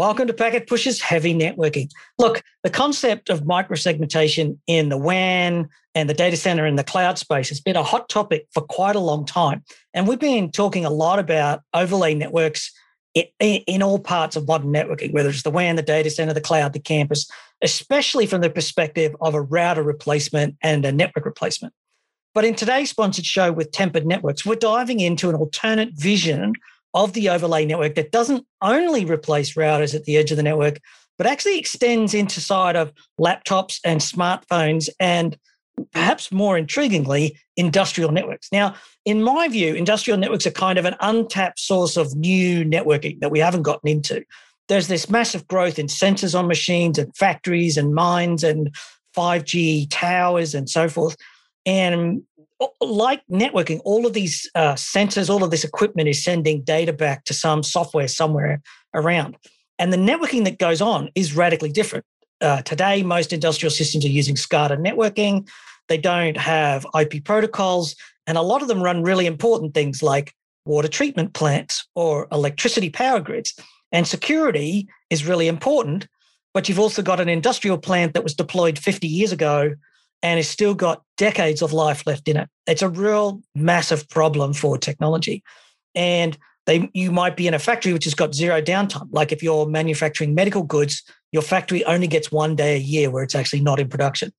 Welcome to Packet Pushers' Heavy Networking. Look, the concept of microsegmentation in the WAN and the data center and the cloud space has been a hot topic for quite a long time. And we've been talking a lot about overlay networks in, in all parts of modern networking, whether it's the WAN, the data center, the cloud, the campus, especially from the perspective of a router replacement and a network replacement. But in today's sponsored show with Tempered Networks, we're diving into an alternate vision of the overlay network that doesn't only replace routers at the edge of the network, but actually extends into side of laptops and smartphones and perhaps more intriguingly, industrial networks. Now, in my view, industrial networks are kind of an untapped source of new networking that we haven't gotten into. There's this massive growth in sensors on machines and factories and mines and 5G towers and so forth. And like networking, all of these uh, sensors, all of this equipment is sending data back to some software somewhere around. And the networking that goes on is radically different. Uh, today, most industrial systems are using SCADA networking. They don't have IP protocols. And a lot of them run really important things like water treatment plants or electricity power grids. And security is really important. But you've also got an industrial plant that was deployed 50 years ago and it's still got decades of life left in it. It's a real massive problem for technology. And they, you might be in a factory which has got zero downtime. Like if you're manufacturing medical goods, your factory only gets one day a year where it's actually not in production.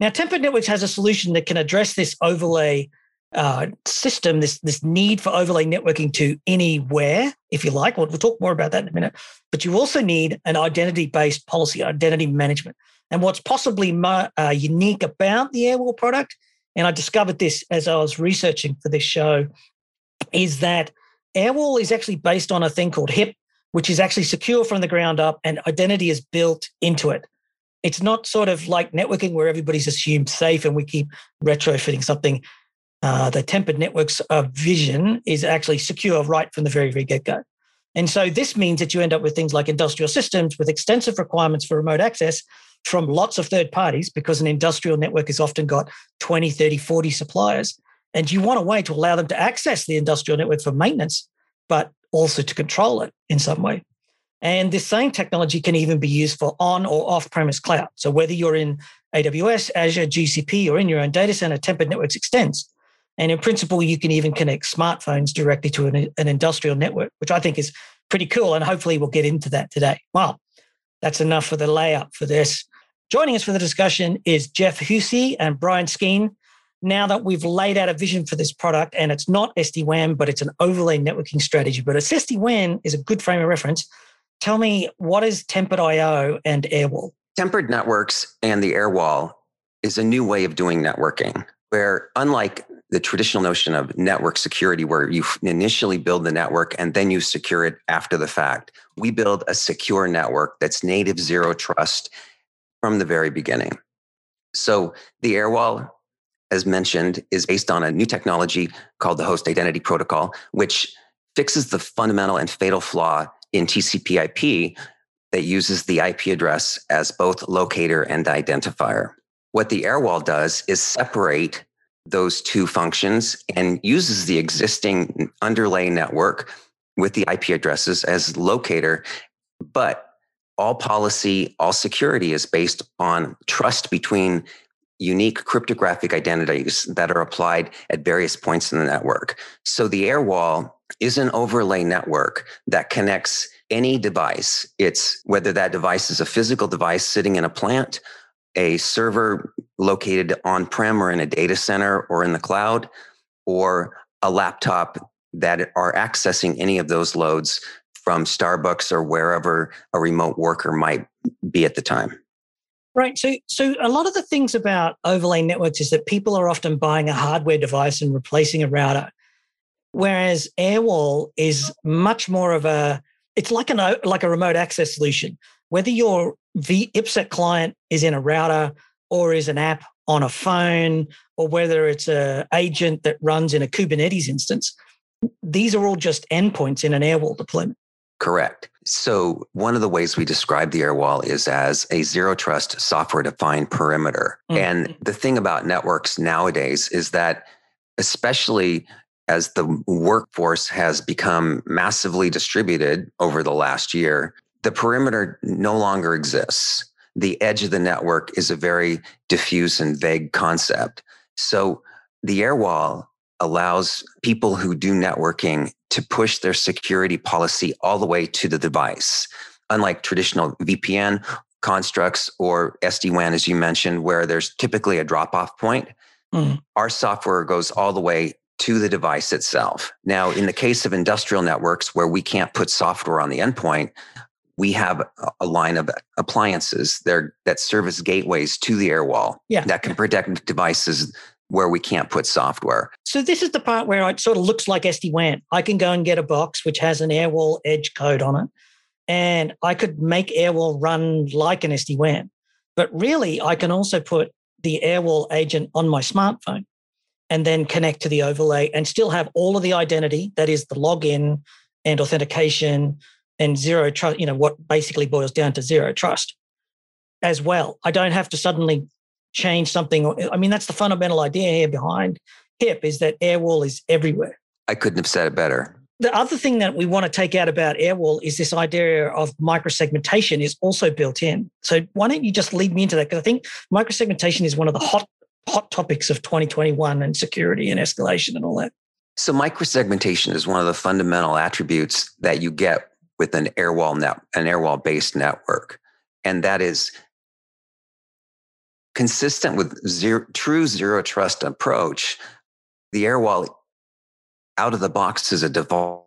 Now, Tempered Networks has a solution that can address this overlay uh, system, this, this need for overlay networking to anywhere, if you like. We'll, we'll talk more about that in a minute. But you also need an identity based policy, identity management. And what's possibly uh, unique about the Airwall product, and I discovered this as I was researching for this show, is that Airwall is actually based on a thing called HIP, which is actually secure from the ground up and identity is built into it. It's not sort of like networking where everybody's assumed safe and we keep retrofitting something. Uh, the tempered networks of vision is actually secure right from the very, very get go. And so this means that you end up with things like industrial systems with extensive requirements for remote access from lots of third parties because an industrial network has often got 20, 30, 40 suppliers. And you want a way to allow them to access the industrial network for maintenance, but also to control it in some way. And this same technology can even be used for on or off premise cloud. So whether you're in AWS, Azure, GCP, or in your own data center, Tempered Networks extends. And in principle, you can even connect smartphones directly to an, an industrial network, which I think is pretty cool. And hopefully we'll get into that today. Well, that's enough for the layup for this. Joining us for the discussion is Jeff Hussey and Bryan Skene. Now that we've laid out a vision for this product, and it's not SD-WAN, but it's an overlay networking strategy, but it's SD-WAN is a good frame of reference. Tell me, what is Tempered IO and Airwall? Tempered Networks and the Airwall is a new way of doing networking, where unlike the traditional notion of network security, where you initially build the network and then you secure it after the fact, we build a secure network that's native zero trust from the very beginning. So the Airwall, as mentioned, is based on a new technology called the Host Identity Protocol, which fixes the fundamental and fatal flaw in TCP/IP that uses the IP address as both locator and identifier. What the Airwall does is separate those two functions and uses the existing underlay network with the IP addresses as locator, but all policy, all security is based on trust between unique cryptographic identities that are applied at various points in the network. So the Airwall is an overlay network that connects any device. It's whether that device is a physical device sitting in a plant, a server located on prem or in a data center or in the cloud, or a laptop that are accessing any of those loads from Starbucks or wherever a remote worker might be at the time. Right. So, so a lot of the things about overlay networks is that people are often buying a hardware device and replacing a router, whereas Airwall is much more of a. It's like an like a remote access solution. Whether your v IPsec client is in a router or is an app on a phone, or whether it's a agent that runs in a Kubernetes instance, these are all just endpoints in an Airwall deployment. Correct. So, one of the ways we describe the Airwall is as a zero trust software defined perimeter. Mm-hmm. And the thing about networks nowadays is that, especially as the workforce has become massively distributed over the last year, the perimeter no longer exists. The edge of the network is a very diffuse and vague concept. So the air wall allows people who do networking to push their security policy all the way to the device. Unlike traditional VPN constructs or SD WAN, as you mentioned, where there's typically a drop off point, mm. our software goes all the way to the device itself. Now, in the case of industrial networks where we can't put software on the endpoint, we have a line of appliances there that serve as gateways to the air wall yeah. that can protect devices where we can't put software. So this is the part where it sort of looks like SD-WAN. I can go and get a box which has an Airwall edge code on it, and I could make Airwall run like an SD-WAN. But really, I can also put the Airwall agent on my smartphone and then connect to the overlay and still have all of the identity that is the login and authentication and zero trust, you know, what basically boils down to zero trust as well. I don't have to suddenly change something. I mean, that's the fundamental idea here behind HIP is that Airwall is everywhere. I couldn't have said it better. The other thing that we want to take out about Airwall is this idea of microsegmentation is also built in. So why don't you just lead me into that? Because I think microsegmentation is one of the hot hot topics of 2021 and security and escalation and all that. So microsegmentation is one of the fundamental attributes that you get with an airwall net, an airwall based network. And that is consistent with zero, true zero trust approach. The airwall out of the box is a default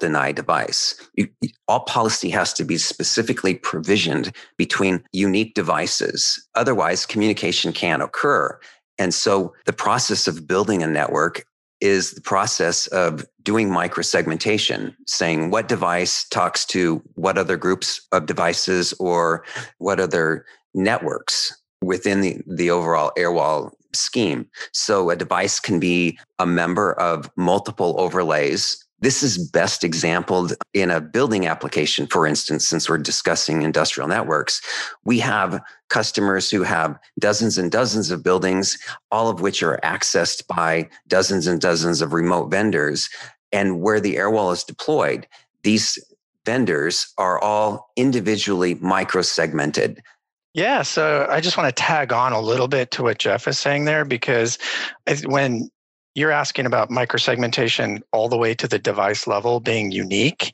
deny device. You, all policy has to be specifically provisioned between unique devices. Otherwise, communication can't occur. And so the process of building a network is the process of doing microsegmentation, saying what device talks to what other groups of devices or what other networks within the, the overall airwall scheme. So a device can be a member of multiple overlays this is best exampled in a building application, for instance, since we're discussing industrial networks. We have customers who have dozens and dozens of buildings, all of which are accessed by dozens and dozens of remote vendors. And where the airwall is deployed, these vendors are all individually micro segmented. Yeah, so I just want to tag on a little bit to what Jeff is saying there because when you're asking about microsegmentation all the way to the device level being unique.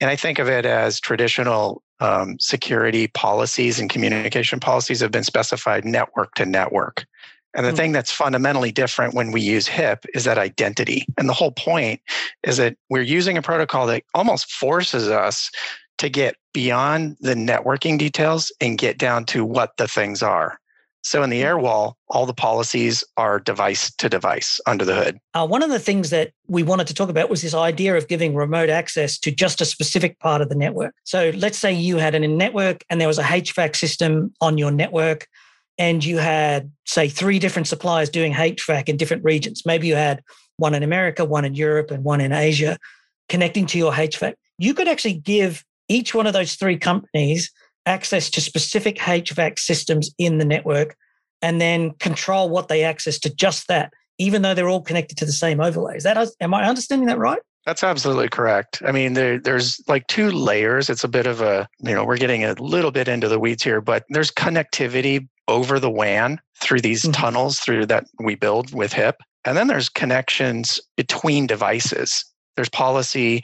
And I think of it as traditional um, security policies and communication policies have been specified network to network. And the mm-hmm. thing that's fundamentally different when we use HIP is that identity. And the whole point is that we're using a protocol that almost forces us to get beyond the networking details and get down to what the things are. So in the air wall, all the policies are device to device under the hood. Uh, one of the things that we wanted to talk about was this idea of giving remote access to just a specific part of the network. So let's say you had an network and there was a HVAC system on your network, and you had, say, three different suppliers doing HVAC in different regions. Maybe you had one in America, one in Europe, and one in Asia connecting to your HVAC. You could actually give each one of those three companies access to specific HVAC systems in the network and then control what they access to just that, even though they're all connected to the same overlay. Is that, am I understanding that right? That's absolutely correct. I mean, there, there's like two layers. It's a bit of a, you know, we're getting a little bit into the weeds here, but there's connectivity over the WAN through these mm-hmm. tunnels through that we build with HIP. And then there's connections between devices. There's policy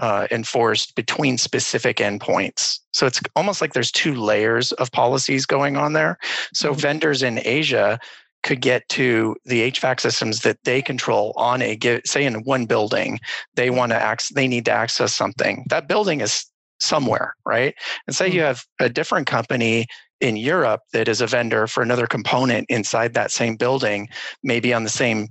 uh, enforced between specific endpoints. So it's almost like there's two layers of policies going on there. So mm-hmm. vendors in Asia could get to the HVAC systems that they control on a say in one building. They want to access, they need to access something. That building is somewhere, right? And say mm-hmm. you have a different company in Europe that is a vendor for another component inside that same building, maybe on the same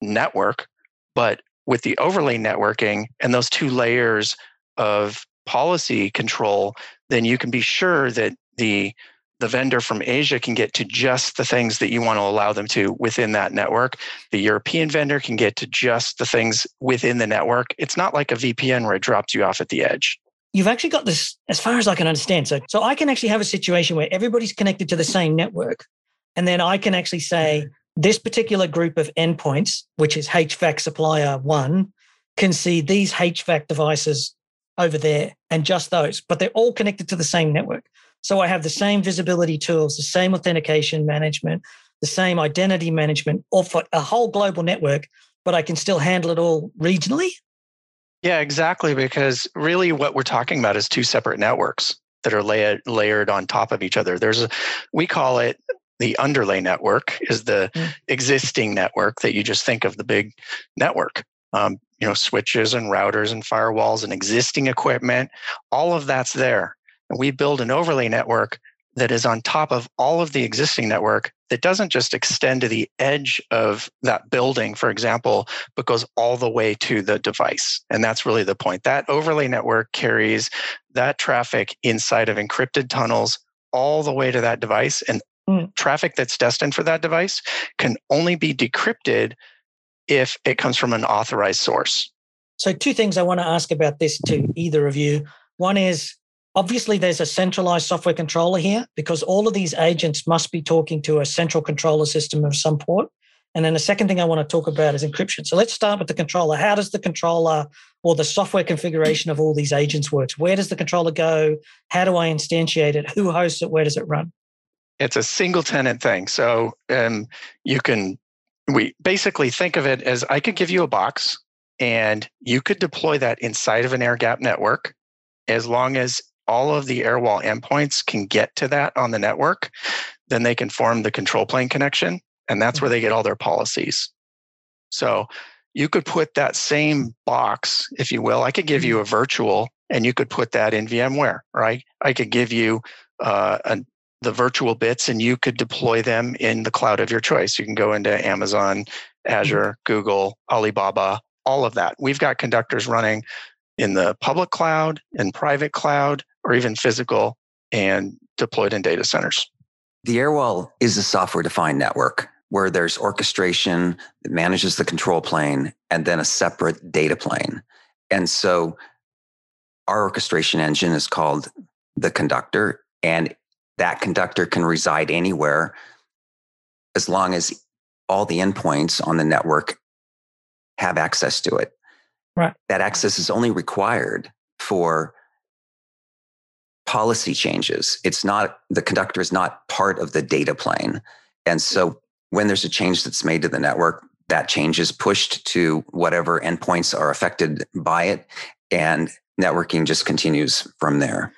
network, but with the overlay networking and those two layers of policy control, then you can be sure that the the vendor from Asia can get to just the things that you want to allow them to within that network. The European vendor can get to just the things within the network. It's not like a VPN where it drops you off at the edge. You've actually got this, as far as I can understand. So, so I can actually have a situation where everybody's connected to the same network. And then I can actually say, this particular group of endpoints, which is HVAC supplier one, can see these HVAC devices over there and just those, but they're all connected to the same network. So I have the same visibility tools, the same authentication management, the same identity management, or for a whole global network, but I can still handle it all regionally. Yeah, exactly. Because really, what we're talking about is two separate networks that are layered layered on top of each other. There's a, we call it the underlay network is the mm. existing network that you just think of the big network. Um, you know, switches and routers and firewalls and existing equipment, all of that's there. And we build an overlay network that is on top of all of the existing network that doesn't just extend to the edge of that building, for example, but goes all the way to the device. And that's really the point. That overlay network carries that traffic inside of encrypted tunnels all the way to that device. And mm. traffic that's destined for that device can only be decrypted if it comes from an authorized source. So, two things I want to ask about this to either of you. One is Obviously, there's a centralized software controller here because all of these agents must be talking to a central controller system of some port. And then the second thing I want to talk about is encryption. So let's start with the controller. How does the controller or the software configuration of all these agents works? Where does the controller go? How do I instantiate it? Who hosts it? Where does it run? It's a single tenant thing. So um, you can we basically think of it as I could give you a box and you could deploy that inside of an air gap network as long as all of the air wall endpoints can get to that on the network, then they can form the control plane connection. And that's where they get all their policies. So you could put that same box, if you will. I could give you a virtual and you could put that in VMware, right? I could give you uh, a, the virtual bits and you could deploy them in the cloud of your choice. You can go into Amazon, mm-hmm. Azure, Google, Alibaba, all of that. We've got conductors running in the public cloud and private cloud or even physical and deployed in data centers. The Airwall is a software defined network where there's orchestration that manages the control plane and then a separate data plane. And so our orchestration engine is called the conductor, and that conductor can reside anywhere as long as all the endpoints on the network have access to it. Right. That access is only required for policy changes. It's not, the conductor is not part of the data plane. And so when there's a change that's made to the network, that change is pushed to whatever endpoints are affected by it. And networking just continues from there.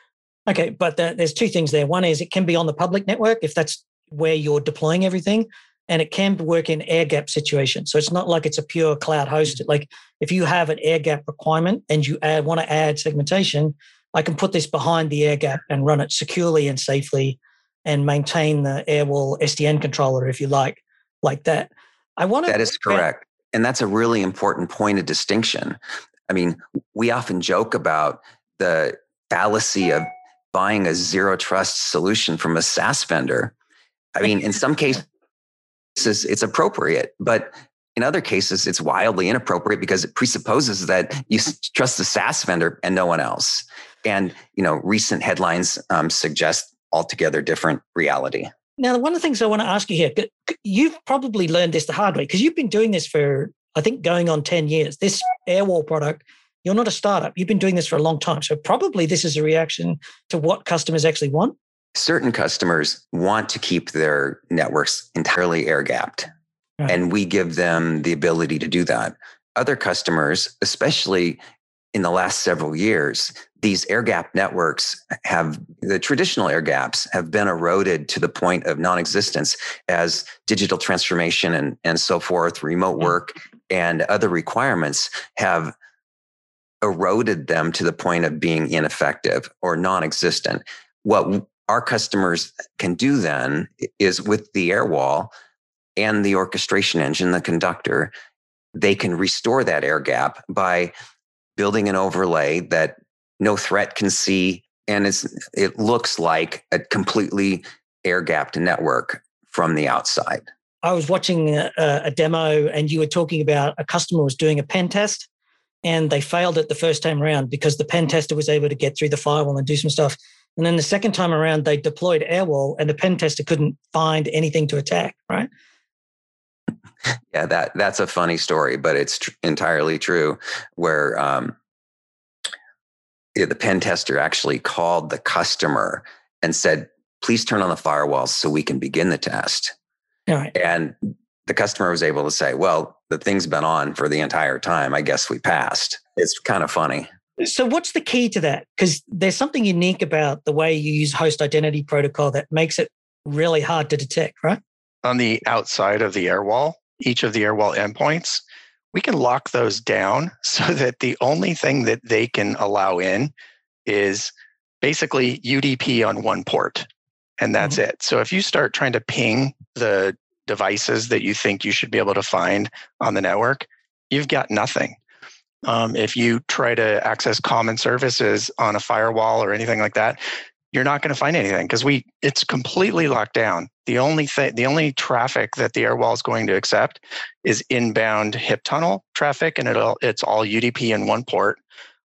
Okay, but there's two things there. One is it can be on the public network if that's where you're deploying everything, and it can work in air gap situations. So it's not like it's a pure cloud hosted. Like if you have an air gap requirement and you add, want to add segmentation, I can put this behind the air gap and run it securely and safely and maintain the airwall SDN controller if you like, like that. I want to. That is correct. And that's a really important point of distinction. I mean, we often joke about the fallacy of buying a zero trust solution from a SaaS vendor. I mean, in some cases, it's appropriate, but in other cases, it's wildly inappropriate because it presupposes that you trust the SaaS vendor and no one else. And you know, recent headlines um, suggest altogether different reality. Now, one of the things I want to ask you here, you've probably learned this the hard way because you've been doing this for, I think, going on 10 years. This Airwall product, you're not a startup. You've been doing this for a long time. So probably this is a reaction to what customers actually want. Certain customers want to keep their networks entirely air gapped. Right. And we give them the ability to do that. Other customers, especially in the last several years, these air gap networks have the traditional air gaps have been eroded to the point of non-existence as digital transformation and, and so forth, remote mm. work and other requirements have eroded them to the point of being ineffective or non-existent. What our customers can do then is with the air wall and the orchestration engine, the conductor, they can restore that air gap by building an overlay that no threat can see. And it's, it looks like a completely air gapped network from the outside. I was watching a, a, demo and you were talking about a customer was doing a pen test and they failed it the first time around because the pen tester was able to get through the firewall and do some stuff. And then the second time around, they deployed Airwall and the pen tester couldn't find anything to attack, right? yeah, that that's a funny story, but it's tr- entirely true. Where um, the pen tester actually called the customer and said, please turn on the firewalls so we can begin the test. Right. And the customer was able to say, well, the thing's been on for the entire time. I guess we passed. It's kind of funny. So, what's the key to that? Because there's something unique about the way you use host identity protocol that makes it really hard to detect, right? On the outside of the airwall, each of the airwall endpoints, we can lock those down so that the only thing that they can allow in is basically UDP on one port. And that's mm-hmm. it. So if you start trying to ping the devices that you think you should be able to find on the network, you've got nothing. Um, if you try to access common services on a firewall or anything like that, you're not going to find anything because we it's completely locked down. The only thing, the only traffic that the airwall is going to accept is inbound HIP tunnel traffic, and it'll it's all UDP in one port,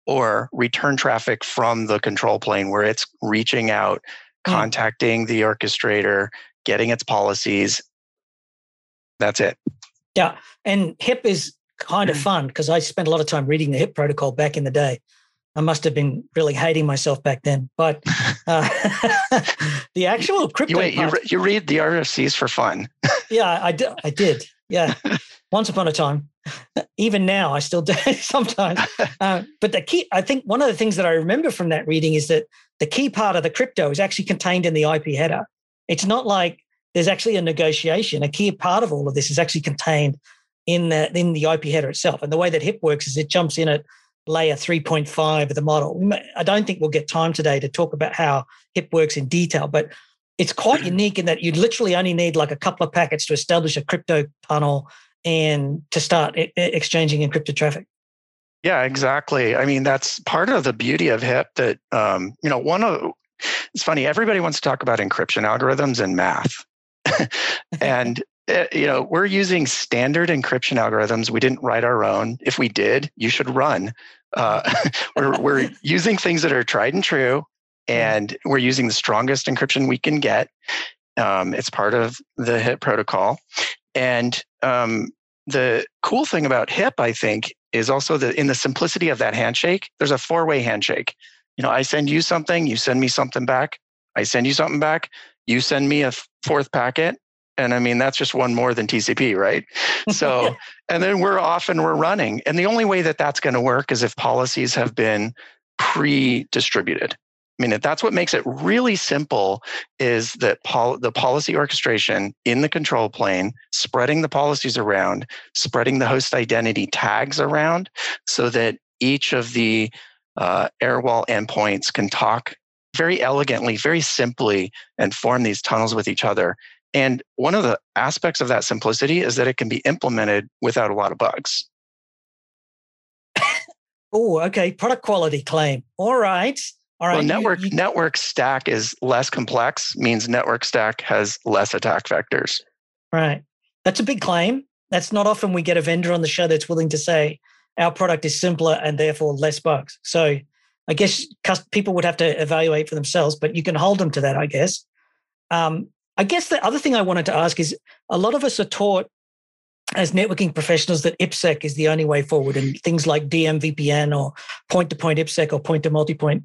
or return traffic from the control plane where it's reaching out, mm. contacting the orchestrator, getting its policies. That's it. Yeah, and HIP is kind of mm. fun because I spent a lot of time reading the HIP protocol back in the day. I must have been really hating myself back then. But uh, the actual crypto. You, wait, part, you, re- you read the RFCs for fun. yeah, I did. I did. Yeah. Once upon a time. Even now, I still do sometimes. Uh, but the key, I think one of the things that I remember from that reading is that the key part of the crypto is actually contained in the IP header. It's not like there's actually a negotiation. A key part of all of this is actually contained in the in the IP header itself. And the way that HIP works is it jumps in at layer 3.5 of the model. I don't think we'll get time today to talk about how HIP works in detail, but it's quite unique in that you literally only need like a couple of packets to establish a crypto tunnel and to start exchanging encrypted traffic. Yeah, exactly. I mean, that's part of the beauty of HIP that, um, you know, one of, it's funny, everybody wants to talk about encryption algorithms and math. and uh, you know, we're using standard encryption algorithms. We didn't write our own. If we did, you should run. Uh, we're, we're using things that are tried and true, and we're using the strongest encryption we can get. Um, it's part of the HIP protocol. And um, the cool thing about HIP, I think, is also that in the simplicity of that handshake, there's a four way handshake. You know, I send you something, you send me something back. I send you something back, you send me a fourth packet, and I mean, that's just one more than TCP, right? So, and then we're off and we're running. And the only way that that's going to work is if policies have been pre distributed. I mean, that's what makes it really simple is that pol- the policy orchestration in the control plane, spreading the policies around, spreading the host identity tags around so that each of the uh, airwall endpoints can talk very elegantly, very simply, and form these tunnels with each other. And one of the aspects of that simplicity is that it can be implemented without a lot of bugs. oh, okay. Product quality claim. All right. All right. Well, network you, you... network stack is less complex, means network stack has less attack vectors. Right. That's a big claim. That's not often we get a vendor on the show that's willing to say our product is simpler and therefore less bugs. So I guess people would have to evaluate for themselves, but you can hold them to that, I guess. Um, I guess the other thing I wanted to ask is a lot of us are taught as networking professionals that IPsec is the only way forward and things like DMVPN or point to point IPsec or point to multipoint.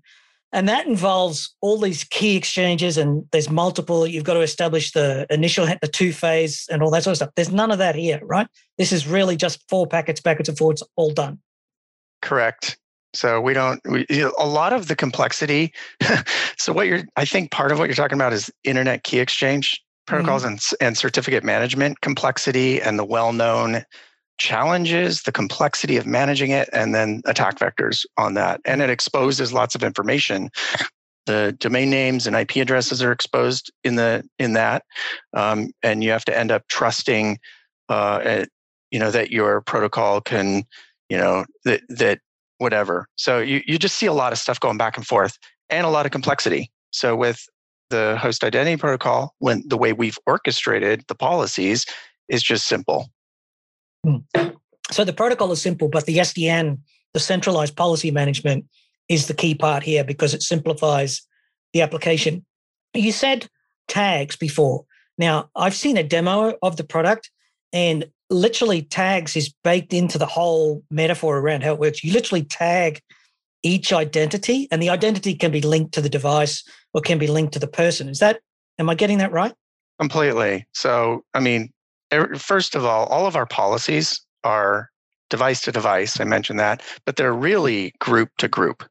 And that involves all these key exchanges and there's multiple, you've got to establish the initial, the two phase and all that sort of stuff. There's none of that here, right? This is really just four packets backwards and forwards, all done. Correct. So we don't, we, a lot of the complexity. so what you're, I think part of what you're talking about is internet key exchange protocols mm-hmm. and, and certificate management complexity and the well-known challenges, the complexity of managing it, and then attack vectors on that. And it exposes lots of information. The domain names and IP addresses are exposed in the in that, um, and you have to end up trusting, uh, you know, that your protocol can, you know, that that whatever. So you, you just see a lot of stuff going back and forth and a lot of complexity. So with the host identity protocol, when the way we've orchestrated the policies is just simple. Hmm. So the protocol is simple, but the SDN, the centralized policy management, is the key part here because it simplifies the application. You said tags before. Now, I've seen a demo of the product, and literally tags is baked into the whole metaphor around how it works. You literally tag each identity, and the identity can be linked to the device or can be linked to the person. Is that, am I getting that right? Completely. So, I mean, first of all, all of our policies are device to device. I mentioned that, but they're really group to group.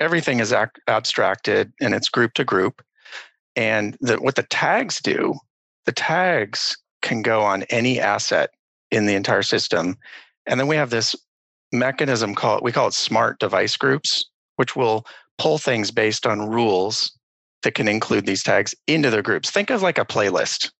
Everything is abstracted and it's group to group. And the, what the tags do, the tags can go on any asset in the entire system. And then we have this mechanism called, we call it smart device groups, which will pull things based on rules that can include these tags into their groups. Think of like a playlist.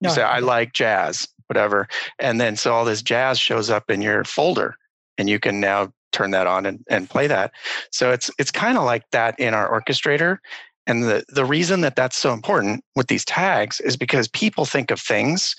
You no, say, I like jazz, whatever. And then so all this jazz shows up in your folder and you can now turn that on and, and play that. So it's it's kind of like that in our orchestrator. And the, the reason that that's so important with these tags is because people think of things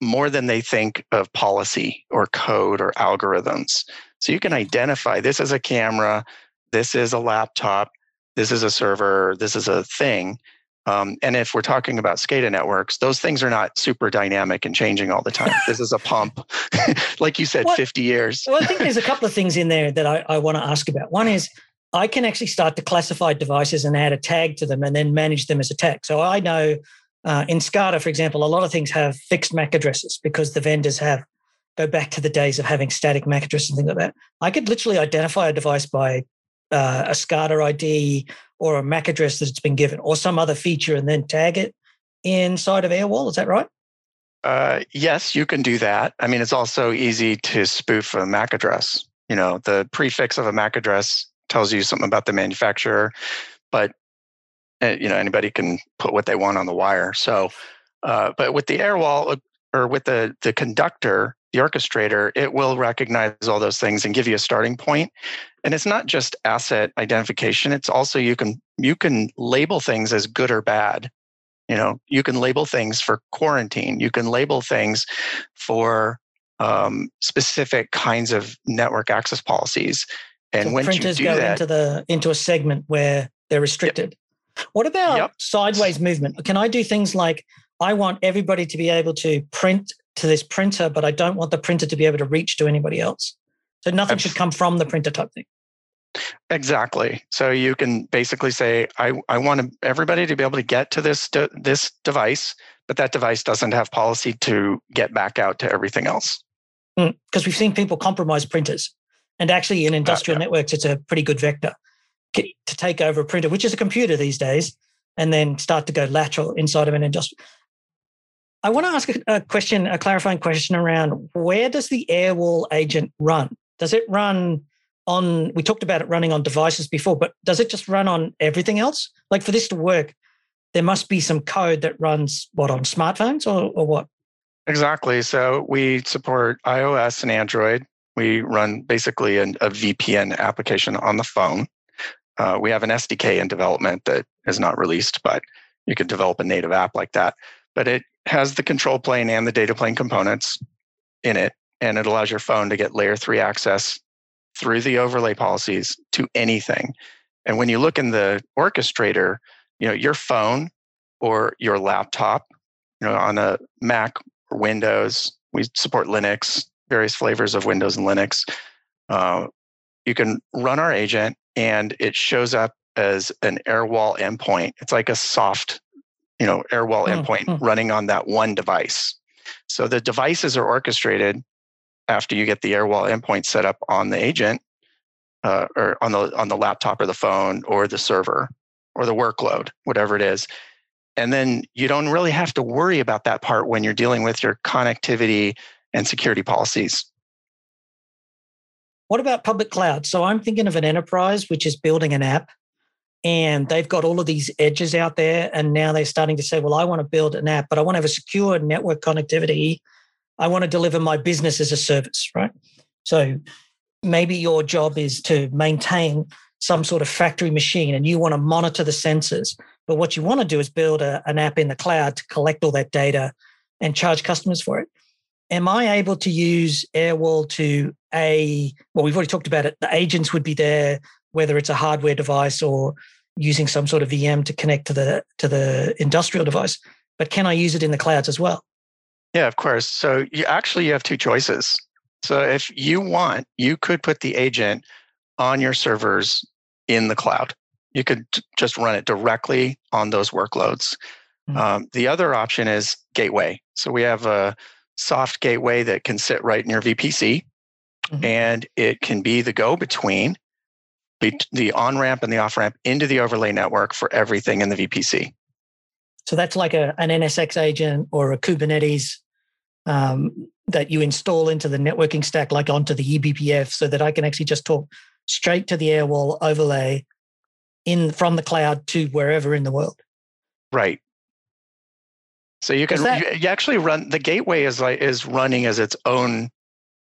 more than they think of policy or code or algorithms. So you can identify this as a camera, this is a laptop, this is a server, this is a thing. Um, and if we're talking about SCADA networks, those things are not super dynamic and changing all the time. this is a pump, like you said, well, 50 years. well, I think there's a couple of things in there that I, I want to ask about. One is I can actually start to classify devices and add a tag to them and then manage them as a tag. So I know uh, in SCADA, for example, a lot of things have fixed MAC addresses because the vendors have go back to the days of having static MAC addresses and things like that. I could literally identify a device by uh, a SCADA ID or a MAC address that it's been given, or some other feature, and then tag it inside of Airwall. Is that right? Uh, yes, you can do that. I mean, it's also easy to spoof a MAC address. You know, the prefix of a MAC address tells you something about the manufacturer, but you know anybody can put what they want on the wire. So, uh, but with the air wall or with the the conductor, the orchestrator, it will recognize all those things and give you a starting point. And it's not just asset identification, it's also you can you can label things as good or bad. You know, you can label things for quarantine, you can label things for um, specific kinds of network access policies. And so when printers you do go that, into the into a segment where they're restricted. What about yep. sideways movement? Can I do things like I want everybody to be able to print to this printer, but I don't want the printer to be able to reach to anybody else. So nothing should come from the printer type thing. Exactly. So you can basically say, I, I want everybody to be able to get to this de- this device, but that device doesn't have policy to get back out to everything else. Because mm, we've seen people compromise printers. And actually, in industrial uh, yeah. networks, it's a pretty good vector to take over a printer, which is a computer these days, and then start to go lateral inside of an industrial. I want to ask a, question, a clarifying question around where does the Airwall agent run? Does it run on, we talked about it running on devices before, but does it just run on everything else? Like for this to work, there must be some code that runs what on smartphones or, or what? Exactly. So we support iOS and Android. We run basically an, a VPN application on the phone. Uh, we have an SDK in development that is not released, but you could develop a native app like that. But it has the control plane and the data plane components in it, and it allows your phone to get layer three access through the overlay policies to anything. And when you look in the orchestrator, you know, your phone or your laptop, you know, on a Mac or Windows, we support Linux, various flavors of Windows and Linux. Uh, you can run our agent and it shows up as an Airwall endpoint. It's like a soft you know, Airwall mm, endpoint mm. running on that one device. So the devices are orchestrated after you get the Airwall endpoint set up on the agent uh, or on the on the laptop or the phone or the server or the workload, whatever it is. And then you don't really have to worry about that part when you're dealing with your connectivity and security policies. What about public cloud? So I'm thinking of an enterprise which is building an app and mm-hmm. they've got all of these edges out there and now they're starting to say well i want to build an app but i want to have a secure network connectivity. I want to deliver my business as a service right? So maybe your job is to maintain some sort of factory machine and you want to monitor the sensors but what you want to do is build a, an app in the cloud to collect all that data and charge customers for it. Am i able to use airwall to a well we've already talked about it the agents would be there whether it's a hardware device or using some sort of VM to connect to the to the industrial device. But can I use it in the clouds as well? Yeah, of course. So you actually you have two choices. So if you want, you could put the agent on your servers in the cloud. You could just run it directly on those workloads. Mm-hmm. Um, the other option is gateway. So we have a soft gateway that can sit right in your VPC, mm-hmm. and it can be the go between the on ramp and the off ramp into the overlay network for everything in the VPC. So that's like a, an NSX agent or a Kubernetes um, that you install into the networking stack, like onto the eBPF, so that I can actually just talk straight to the Airwall overlay in from the cloud to wherever in the world. Right. So you can that, you actually run the gateway is like is running as its own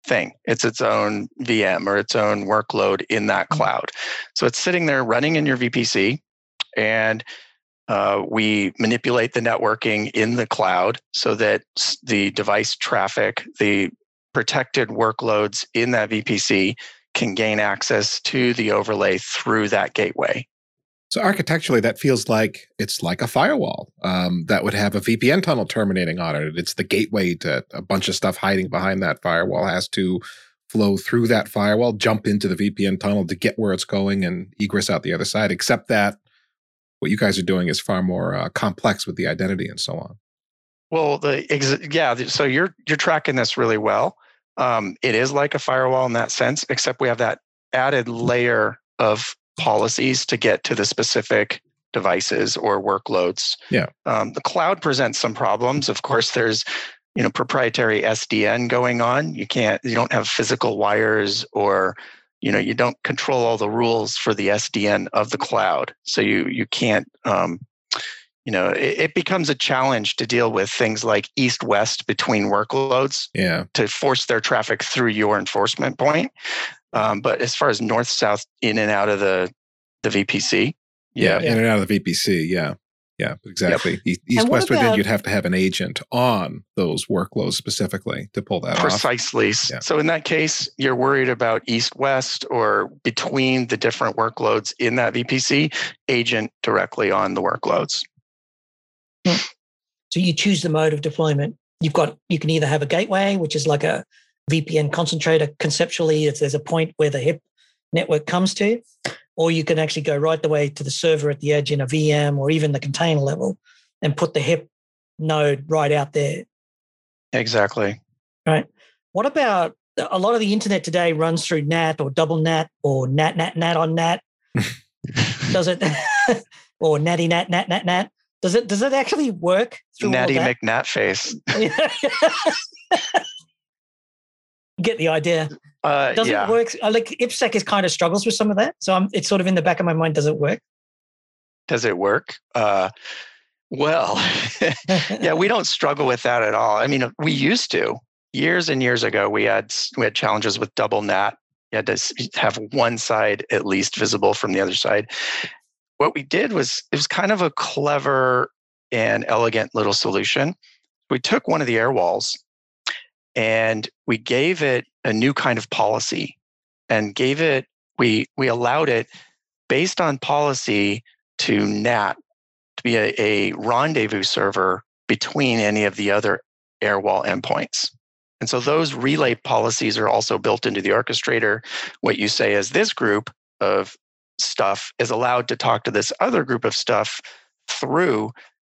thing. It's its own VM or its own workload in that mm-hmm. cloud. So it's sitting there running in your VPC, and uh, we manipulate the networking in the cloud so that the device traffic, the protected workloads in that VPC can gain access to the overlay through that gateway. So architecturally, that feels like it's like a firewall um, that would have a VPN tunnel terminating on it. It's the gateway to a bunch of stuff hiding behind that firewall has to flow through that firewall, jump into the VPN tunnel to get where it's going, and egress out the other side. Except that what you guys are doing is far more uh, complex with the identity and so on. Well, the ex- yeah, so you're you're tracking this really well. Um, it is like a firewall in that sense, except we have that added layer of policies to get to the specific devices or workloads. Yeah. Um, the cloud presents some problems. Of course, there's you know proprietary SDN going on. You can't you don't have physical wires or you know you don't control all the rules for the SDN of the cloud. So you you can't um, you know it, it, becomes a challenge to deal with things like east west between workloads yeah to force their traffic through your enforcement point um, but as far as north south in and out of the the VPC, yeah, yeah. in and out of the VPC, yeah, yeah, exactly. Yep. East west about, you'd have to have an agent on those workloads specifically to pull that off. precisely. Yeah. So in that case, you're worried about east west or between the different workloads in that VPC, agent directly on the workloads. So you choose the mode of deployment. You've got you can either have a gateway, which is like a VPN concentrator conceptually, if there's a point where the HIP network comes to, or you can actually go right the way to the server at the edge in a VM or even the container level and put the HIP node right out there. Exactly. Right. What about a lot of the internet today runs through NAT or double NAT or NAT, NAT, NAT on NAT? Does it? or natty NAT, NAT, NAT, NAT? Does it does it actually work through Natty McNat face? get the idea. Uh, does yeah. it work? Uh, like IPsec is kind of struggles with some of that. So I'm, it's sort of in the back of my mind. Does it work? Does it work? Uh, well, yeah, we don't struggle with that at all. I mean, we used to years and years ago. We had we had challenges with double NAT. You had to have one side at least visible from the other side. What we did was it was kind of a clever and elegant little solution. We took one of the air walls and we gave it a new kind of policy and gave it we we allowed it based on policy to nat to be a, a rendezvous server between any of the other airwall endpoints and so those relay policies are also built into the orchestrator what you say is this group of stuff is allowed to talk to this other group of stuff through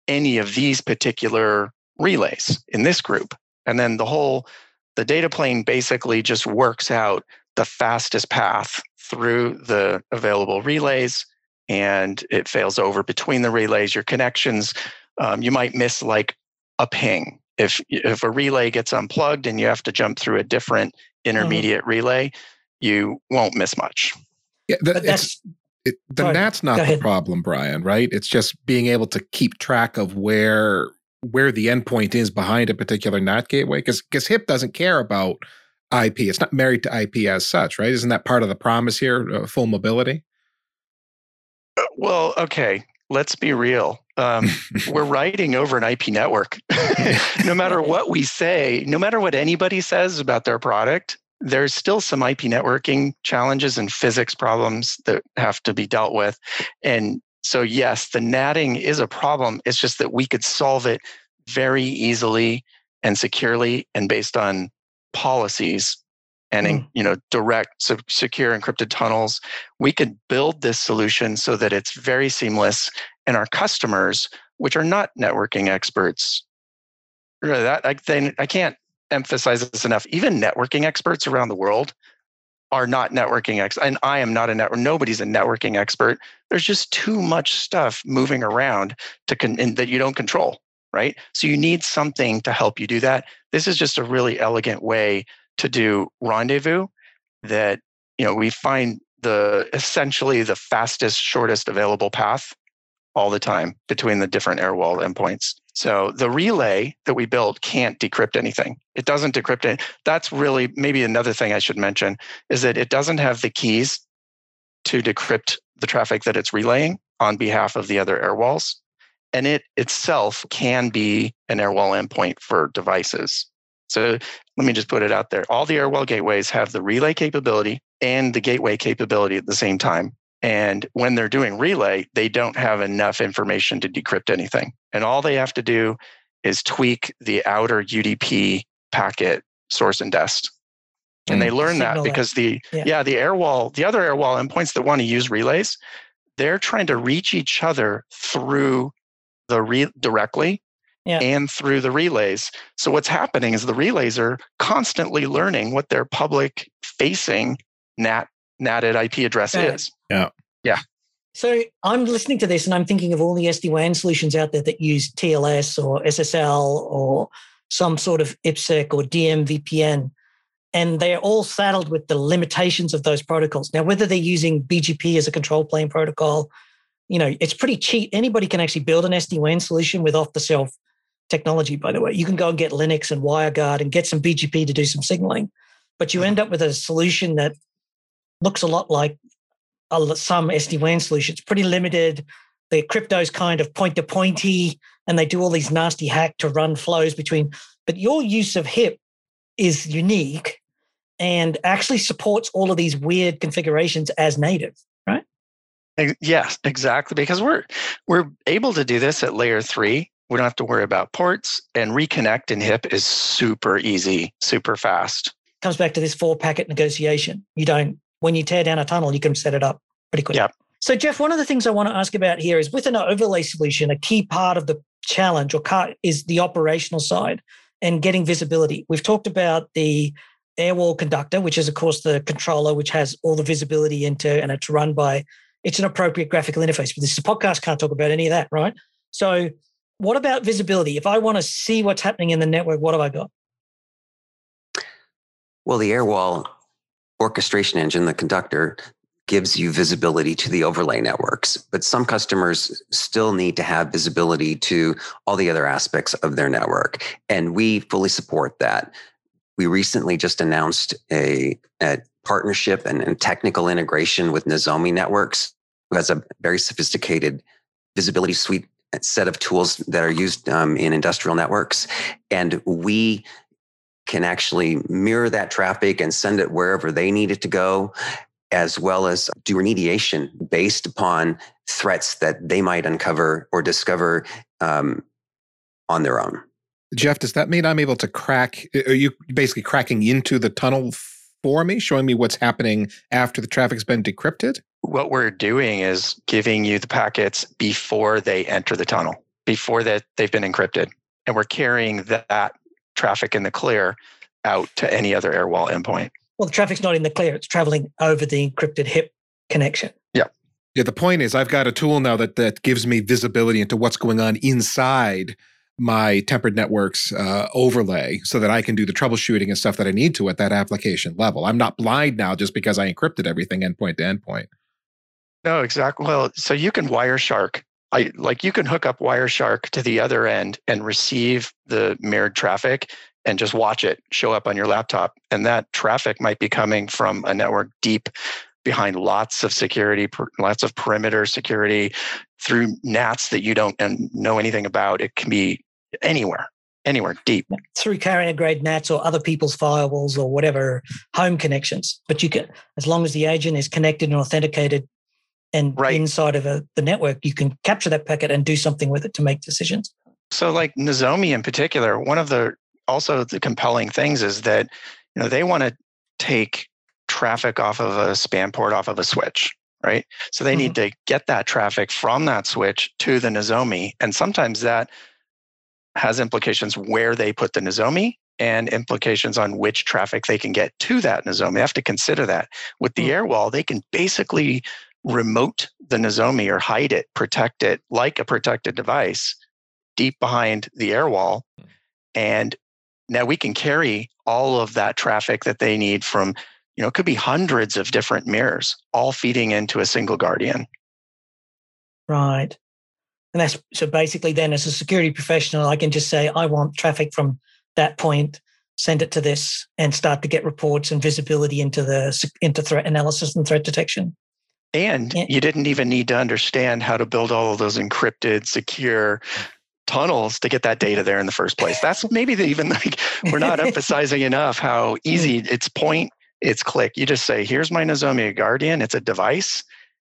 any of these particular relays in this group and then the whole the data plane basically just works out the fastest path through the available relays and it fails over between the relays your connections um, you might miss like a ping if if a relay gets unplugged and you have to jump through a different mm-hmm. intermediate mm-hmm. relay you won't miss much yeah that's it, the NAT's not the problem, Bryan, right? It's just being able to keep track of where where the endpoint is behind a particular NAT gateway? Because because HIP doesn't care about IP. It's not married to IP as such, right? Isn't that part of the promise here, uh, full mobility? Uh, well, okay. Let's be real. Um, we're writing over an IP network. no matter what we say, no matter what anybody says about their product, there's still some IP networking challenges and physics problems that have to be dealt with. And so, yes, the natting is a problem. It's just that we could solve it very easily and securely and based on policies and mm. you know direct secure encrypted tunnels we could build this solution so that it's very seamless and our customers which are not networking experts really that I, I can't emphasize this enough even networking experts around the world are not networking experts and i am not a network nobody's a networking expert. There's just too much stuff moving around to con- that you don't control right? So you need something to help you do that. This is just a really elegant way to do rendezvous that you know we find the essentially the fastest shortest available path all the time between the different airwall endpoints so the relay that we built can't decrypt anything it doesn't decrypt it that's really maybe another thing i should mention is that it doesn't have the keys to decrypt the traffic that it's relaying on behalf of the other airwalls and it itself can be an airwall endpoint for devices so let me just put it out there. All the Airwall gateways have the relay capability and the gateway capability at the same time. And when they're doing relay, they don't have enough information to decrypt anything. And all they have to do is tweak the outer UDP packet source and dest. And mm, they learn that because the yeah. yeah, the airwall, the other air wall endpoints that want to use relays, they're trying to reach each other through the re- directly yeah. and through the relays. So what's happening is the relays are constantly learning what their public facing NAT NATed IP address yeah. is. Yeah. Yeah. So I'm listening to this and I'm thinking of all the SD-WAN solutions out there that use TLS or SSL or some sort of IPsec or DM VPN. And they're all saddled with the limitations of those protocols. Now, whether they're using BGP as a control plane protocol, you know, it's pretty cheap. Anybody can actually build an SD-WAN solution with off-the-shelf technology, by the way. You can go and get Linux and WireGuard and get some BGP to do some signaling, but you end up with a solution that looks a lot like some SD-WAN solutions, pretty limited. The crypto's kind of point to pointy, and they do all these nasty hack to run flows between. But your use of HIP is unique and actually supports all of these weird configurations as native, right? Yes, exactly. Because we're we're able to do this at layer three we don't have to worry about ports and reconnect in HIP is super easy, super fast. Comes back to this four packet negotiation. You don't, when you tear down a tunnel, you can set it up pretty quickly. Yep. So, Jeff, one of the things I want to ask about here is with an overlay solution, a key part of the challenge or is the operational side and getting visibility. We've talked about the Airwall conductor, which is, of course, the controller, which has all the visibility into, and it's run by, it's an appropriate graphical interface. But this is a podcast can't talk about any of that, right? So, what about visibility? If I want to see what's happening in the network, what have I got? Well, the Airwall orchestration engine, the conductor, gives you visibility to the overlay networks. But some customers still need to have visibility to all the other aspects of their network. And we fully support that. We recently just announced a, a partnership and, and technical integration with Nozomi Networks, who has a very sophisticated visibility suite set of tools that are used um, in industrial networks. And we can actually mirror that traffic and send it wherever they need it to go, as well as do remediation based upon threats that they might uncover or discover um, on their own. Jeff, does that mean I'm able to crack? Are you basically cracking into the tunnel for me, showing me what's happening after the traffic's been decrypted? what we're doing is giving you the packets before they enter the tunnel, before that they've been encrypted. And we're carrying that traffic in the clear out to any other airwall endpoint. Well, the traffic's not in the clear, it's traveling over the encrypted HIP connection. Yeah. Yeah, the point is I've got a tool now that that gives me visibility into what's going on inside my tempered networks uh, overlay so that I can do the troubleshooting and stuff that I need to at that application level. I'm not blind now just because I encrypted everything endpoint to endpoint. No, exactly. Well, so you can Wireshark. I like you can hook up Wireshark to the other end and receive the mirrored traffic and just watch it show up on your laptop. And that traffic might be coming from a network deep behind lots of security, lots of perimeter security through NATs that you don't know anything about. It can be anywhere, anywhere deep. Through carrier grade NATs or other people's firewalls or whatever home connections. But you can, as long as the agent is connected and authenticated and right. inside of a, the network, you can capture that packet and do something with it to make decisions. So, like Nozomi in particular, one of the also the compelling things is that you know they want to take traffic off of a span port off of a switch, right? So they mm-hmm. need to get that traffic from that switch to the Nozomi. And sometimes that has implications where they put the Nozomi and implications on which traffic they can get to that Nozomi. They have to consider that. With the mm-hmm. Airwall, they can basically remote the Nozomi or hide it, protect it like a protected device deep behind the air wall. And now we can carry all of that traffic that they need from, you know, it could be hundreds of different mirrors, all feeding into a single Guardian. Right. And that's so basically then as a security professional, I can just say, I want traffic from that point, send it to this, and start to get reports and visibility into the into threat analysis and threat detection. And you didn't even need to understand how to build all of those encrypted, secure tunnels to get that data there in the first place. That's maybe the, even like we're not emphasizing enough how hmm. easy it's point, it's click. You just say, here's my Nozomi Guardian. It's a device.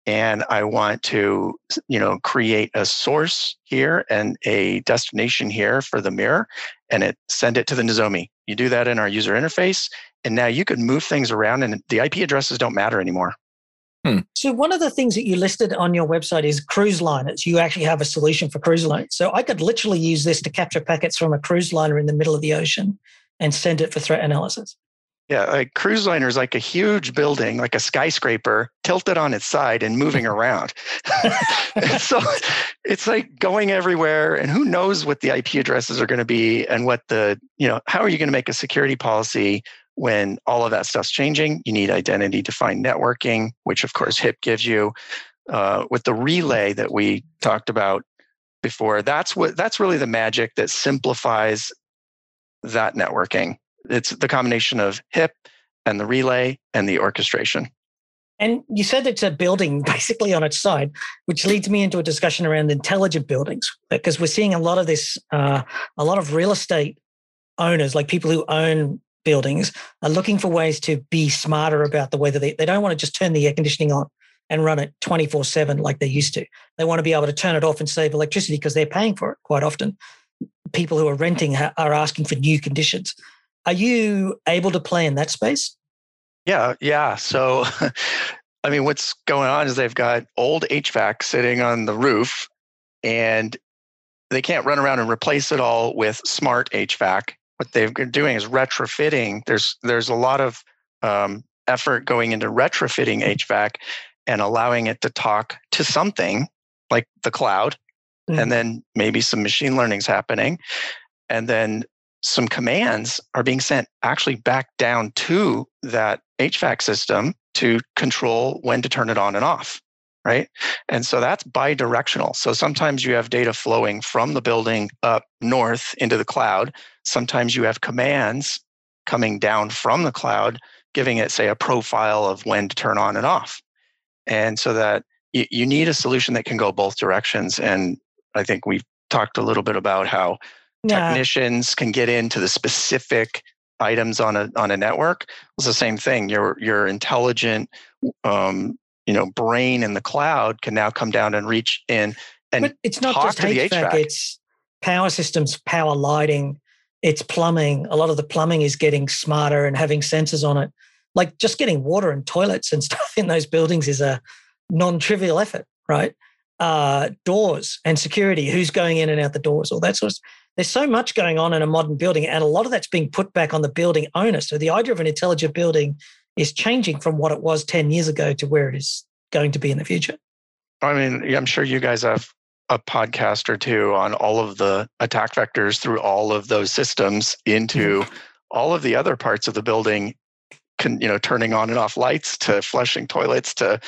And I want to, you know, create a source here and a destination here for the mirror and it send it to the Nozomi. You do that in our user interface. And now you can move things around and the IP addresses don't matter anymore. Hmm. So one of the things that you listed on your website is cruise liners. You actually have a solution for cruise liners. So I could literally use this to capture packets from a cruise liner in the middle of the ocean and send it for threat analysis. Yeah, a cruise liner is like a huge building, like a skyscraper, tilted on its side and moving around. so it's like going everywhere, and who knows what the IP addresses are going to be and what the, you know, how are you going to make a security policy when all of that stuff's changing, you need identity defined networking, which of course HIP gives you. Uh, with the relay that we talked about before, that's what that's really the magic that simplifies that networking. It's the combination of HIP and the relay and the orchestration. And you said it's a building basically on its side, which leads me into a discussion around intelligent buildings, because we're seeing a lot of this, uh, a lot of real estate owners, like people who own buildings are looking for ways to be smarter about the weather. They, they don't want to just turn the air conditioning on and run it 24 7 like they used to. They want to be able to turn it off and save electricity because they're paying for it quite often. People who are renting are asking for new conditions. Are you able to play in that space? Yeah, yeah. So, I mean, what's going on is they've got old HVAC sitting on the roof and they can't run around and replace it all with smart HVAC what they've been doing is retrofitting. There's there's a lot of um, effort going into retrofitting HVAC and allowing it to talk to something like the cloud, mm. and then maybe some machine learning's happening, and then some commands are being sent actually back down to that HVAC system to control when to turn it on and off right? And so that's bi-directional. So sometimes you have data flowing from the building up north into the cloud. Sometimes you have commands coming down from the cloud, giving it, say, a profile of when to turn on and off. And so that you, you need a solution that can go both directions. And I think we've talked a little bit about how yeah. technicians can get into the specific items on a on a network. It's the same thing. Your your intelligent um, you know brain in the cloud can now come down and reach in and but it's not just HVAC, HVAC, it's power systems, power lighting, it's plumbing. A lot of the plumbing is getting smarter and having sensors on it. Like just getting water and toilets and stuff in those buildings is a non-trivial effort, right? Uh, doors and security, who's going in and out the doors, all that sort of there's so much going on in a modern building, and a lot of that's being put back on the building owner. So the idea of an intelligent building is changing from what it was 10 years ago to where it is going to be in the future. I mean, I'm sure you guys have a podcast or two on all of the attack vectors through all of those systems into mm-hmm. all of the other parts of the building can, you know turning on and off lights to flushing toilets to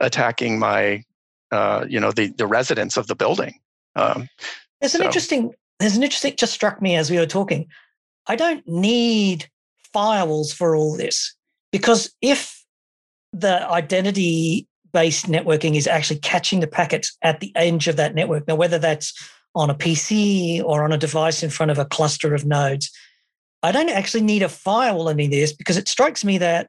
attacking my uh, you know the the residents of the building um, there's an interesting there's an interesting just struck me as we were talking i don't need firewalls for all this because if the identity based networking is actually catching the packets at the edge of that network, now, whether that's on a PC or on a device in front of a cluster of nodes, I don't actually need a firewall in this because it strikes me that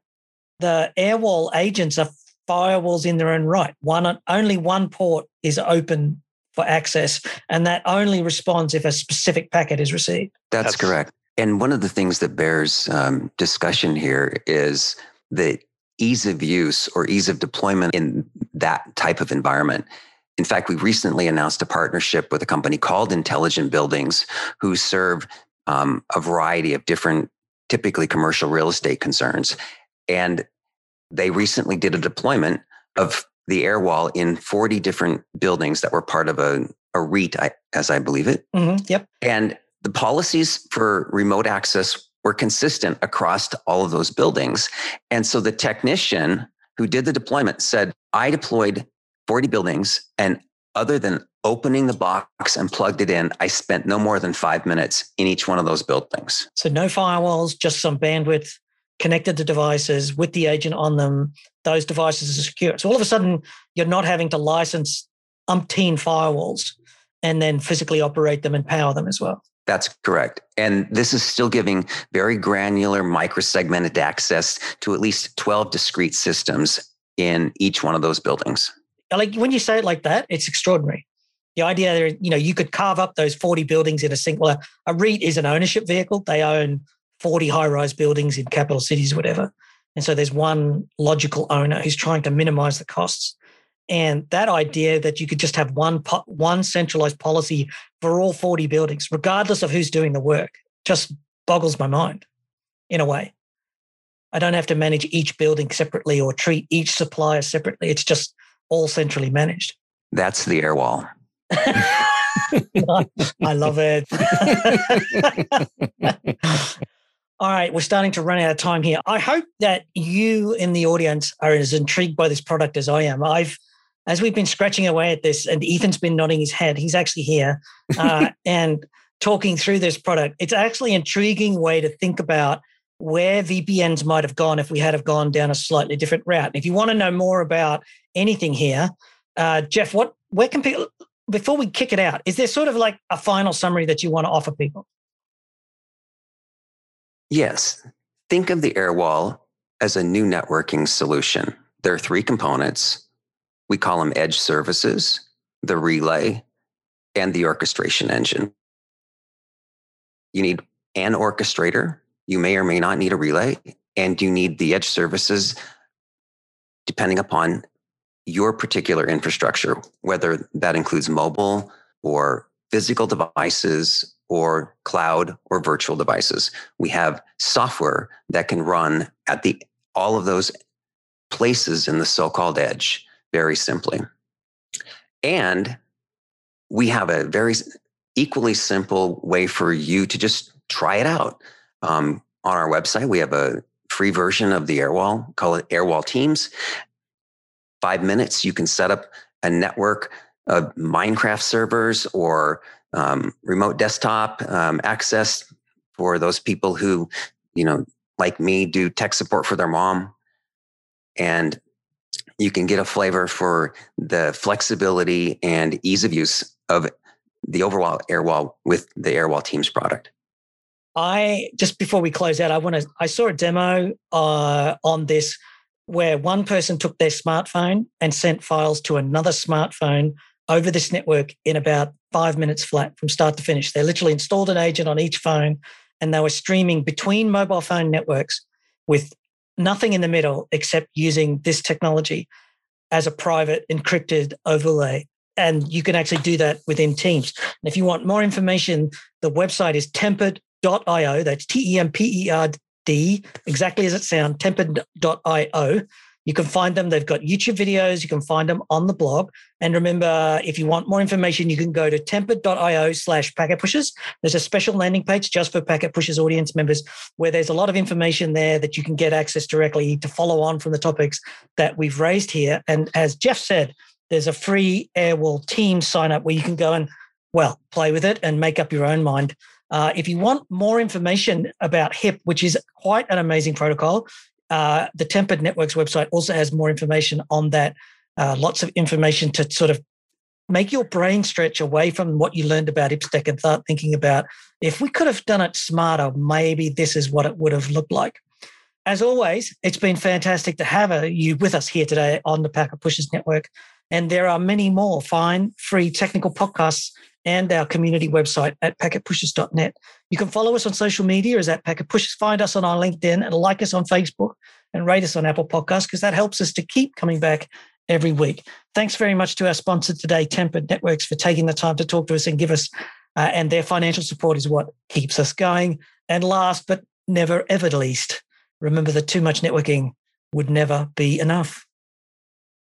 the airwall agents are firewalls in their own right. One only one port is open for access, and that only responds if a specific packet is received. That's, That's correct. And one of the things that bears um, discussion here is the ease of use or ease of deployment in that type of environment. In fact, we recently announced a partnership with a company called Intelligent Buildings, who serve um, a variety of different, typically commercial real estate concerns. And they recently did a deployment of the Airwall in 40 different buildings that were part of a, a REIT, as I believe it. Mm-hmm. Yep. And the policies for remote access were consistent across all of those buildings. And so the technician who did the deployment said, I deployed 40 buildings and other than opening the box and plugged it in, I spent no more than five minutes in each one of those buildings. So no firewalls, just some bandwidth connected to devices with the agent on them. Those devices are secure. So all of a sudden, you're not having to license umpteen firewalls and then physically operate them and power them as well. That's correct. And this is still giving very granular microsegmented access to at least 12 discrete systems in each one of those buildings. Like when you say it like that, it's extraordinary. The idea that you know you could carve up those 40 buildings in a single a, a REIT is an ownership vehicle. They own 40 high-rise buildings in capital cities, whatever. And so there's one logical owner who's trying to minimize the costs. And that idea that you could just have one one centralized policy for all 40 buildings, regardless of who's doing the work, just boggles my mind in a way. I don't have to manage each building separately or treat each supplier separately. It's just all centrally managed. That's the air wall. I love it. All right, we're starting to run out of time here. I hope that you in the audience are as intrigued by this product as I am. I've as we've been scratching away at this, and Ethan's been nodding his head, he's actually here uh, and talking through this product. It's actually an intriguing way to think about where VPNs might have gone if we had have gone down a slightly different route. And if you want to know more about anything here, uh, Jeff, what where can people before we kick it out? Is there sort of like a final summary that you want to offer people? Yes. Think of the Airwall as a new networking solution. There are three components we call them edge services, the relay, and the orchestration engine. You need an orchestrator. You may or may not need a relay, and you need the edge services depending upon your particular infrastructure, whether that includes mobile or physical devices or cloud or virtual devices. We have software that can run at the all of those places in the so-called edge very simply. And we have a very equally simple way for you to just try it out. Um, on our website, we have a free version of the Airwall, call it Airwall Teams. Five minutes, you can set up a network of Minecraft servers or um, remote desktop um, access for those people who, you know, like me, do tech support for their mom. And you can get a flavor for the flexibility and ease of use of the overall Airwall with the Airwall Teams product. I just before we close out, I want to. I saw a demo uh, on this where one person took their smartphone and sent files to another smartphone over this network in about five minutes flat from start to finish. They literally installed an agent on each phone and they were streaming between mobile phone networks with nothing in the middle except using this technology as a private encrypted overlay. And you can actually do that within Teams. And if you want more information, the website is tempered.io. That's T E M P E R D, exactly as it sounds, tempered.io. You can find them. They've got YouTube videos. You can find them on the blog. And remember, if you want more information, you can go to tempered.io slash packet pushers. There's a special landing page just for packet pushers audience members where there's a lot of information there that you can get access directly to follow on from the topics that we've raised here. And as Jeff said, there's a free Airwall team sign up where you can go and, well, play with it and make up your own mind. Uh, if you want more information about HIP, which is quite an amazing protocol, uh, the Tempered Networks website also has more information on that. Uh, lots of information to sort of make your brain stretch away from what you learned about IPsec and start thinking about if we could have done it smarter, maybe this is what it would have looked like. As always, it's been fantastic to have uh, you with us here today on the Packet Pushers Network. And there are many more fine, free technical podcasts and our community website at packetpushers.net. You can follow us on social media as at Packet Pushers. Find us on our LinkedIn and like us on Facebook and rate us on Apple Podcasts because that helps us to keep coming back every week. Thanks very much to our sponsor today, Tempered Networks, for taking the time to talk to us and give us, uh, and their financial support is what keeps us going. And last but never ever least, remember that too much networking would never be enough.